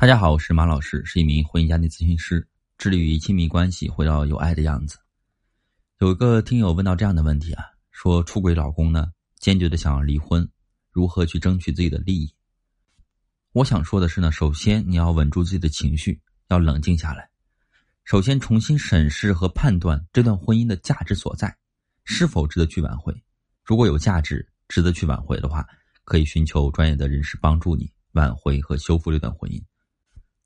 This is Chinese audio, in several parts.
大家好，我是马老师，是一名婚姻家庭咨询师，致力于亲密关系回到有爱的样子。有一个听友问到这样的问题啊，说出轨老公呢，坚决的想要离婚，如何去争取自己的利益？我想说的是呢，首先你要稳住自己的情绪，要冷静下来，首先重新审视和判断这段婚姻的价值所在，是否值得去挽回。如果有价值，值得去挽回的话，可以寻求专业的人士帮助你挽回和修复这段婚姻。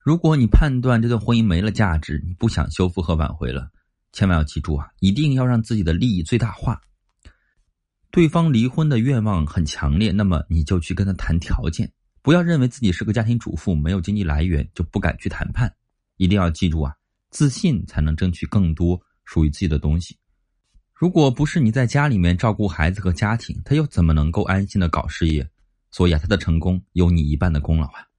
如果你判断这段婚姻没了价值，你不想修复和挽回了，千万要记住啊，一定要让自己的利益最大化。对方离婚的愿望很强烈，那么你就去跟他谈条件，不要认为自己是个家庭主妇，没有经济来源就不敢去谈判。一定要记住啊，自信才能争取更多属于自己的东西。如果不是你在家里面照顾孩子和家庭，他又怎么能够安心的搞事业？所以啊，他的成功有你一半的功劳啊。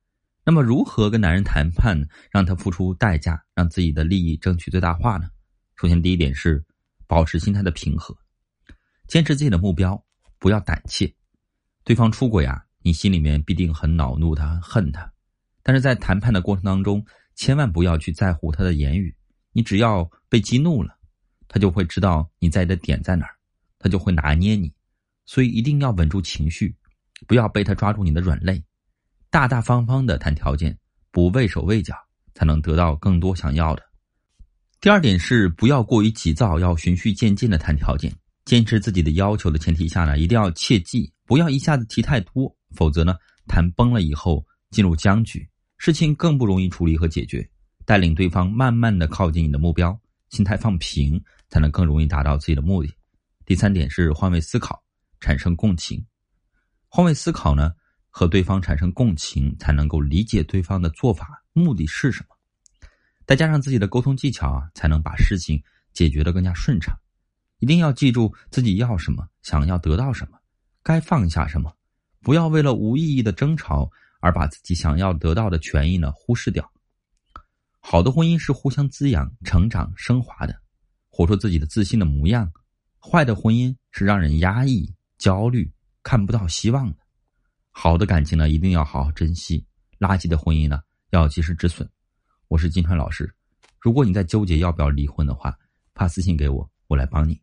那么，如何跟男人谈判，让他付出代价，让自己的利益争取最大化呢？首先，第一点是保持心态的平和，坚持自己的目标，不要胆怯。对方出轨啊，你心里面必定很恼怒他，恨他。但是在谈判的过程当中，千万不要去在乎他的言语。你只要被激怒了，他就会知道你在意的点在哪儿，他就会拿捏你。所以一定要稳住情绪，不要被他抓住你的软肋。大大方方的谈条件，不畏手畏脚，才能得到更多想要的。第二点是不要过于急躁，要循序渐进的谈条件，坚持自己的要求的前提下呢，一定要切记不要一下子提太多，否则呢，谈崩了以后进入僵局，事情更不容易处理和解决。带领对方慢慢的靠近你的目标，心态放平，才能更容易达到自己的目的。第三点是换位思考，产生共情。换位思考呢？和对方产生共情，才能够理解对方的做法目的是什么，再加上自己的沟通技巧啊，才能把事情解决的更加顺畅。一定要记住自己要什么，想要得到什么，该放下什么，不要为了无意义的争吵而把自己想要得到的权益呢忽视掉。好的婚姻是互相滋养、成长、升华的，活出自己的自信的模样；坏的婚姻是让人压抑、焦虑、看不到希望的。好的感情呢，一定要好好珍惜；垃圾的婚姻呢，要及时止损。我是金川老师，如果你在纠结要不要离婚的话，发私信给我，我来帮你。